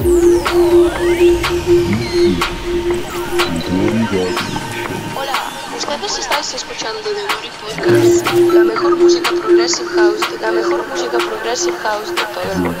Hola, ustedes estáis escuchando The Dory Podcast, la mejor música progressive house, la mejor música progressive house de todo el mundo.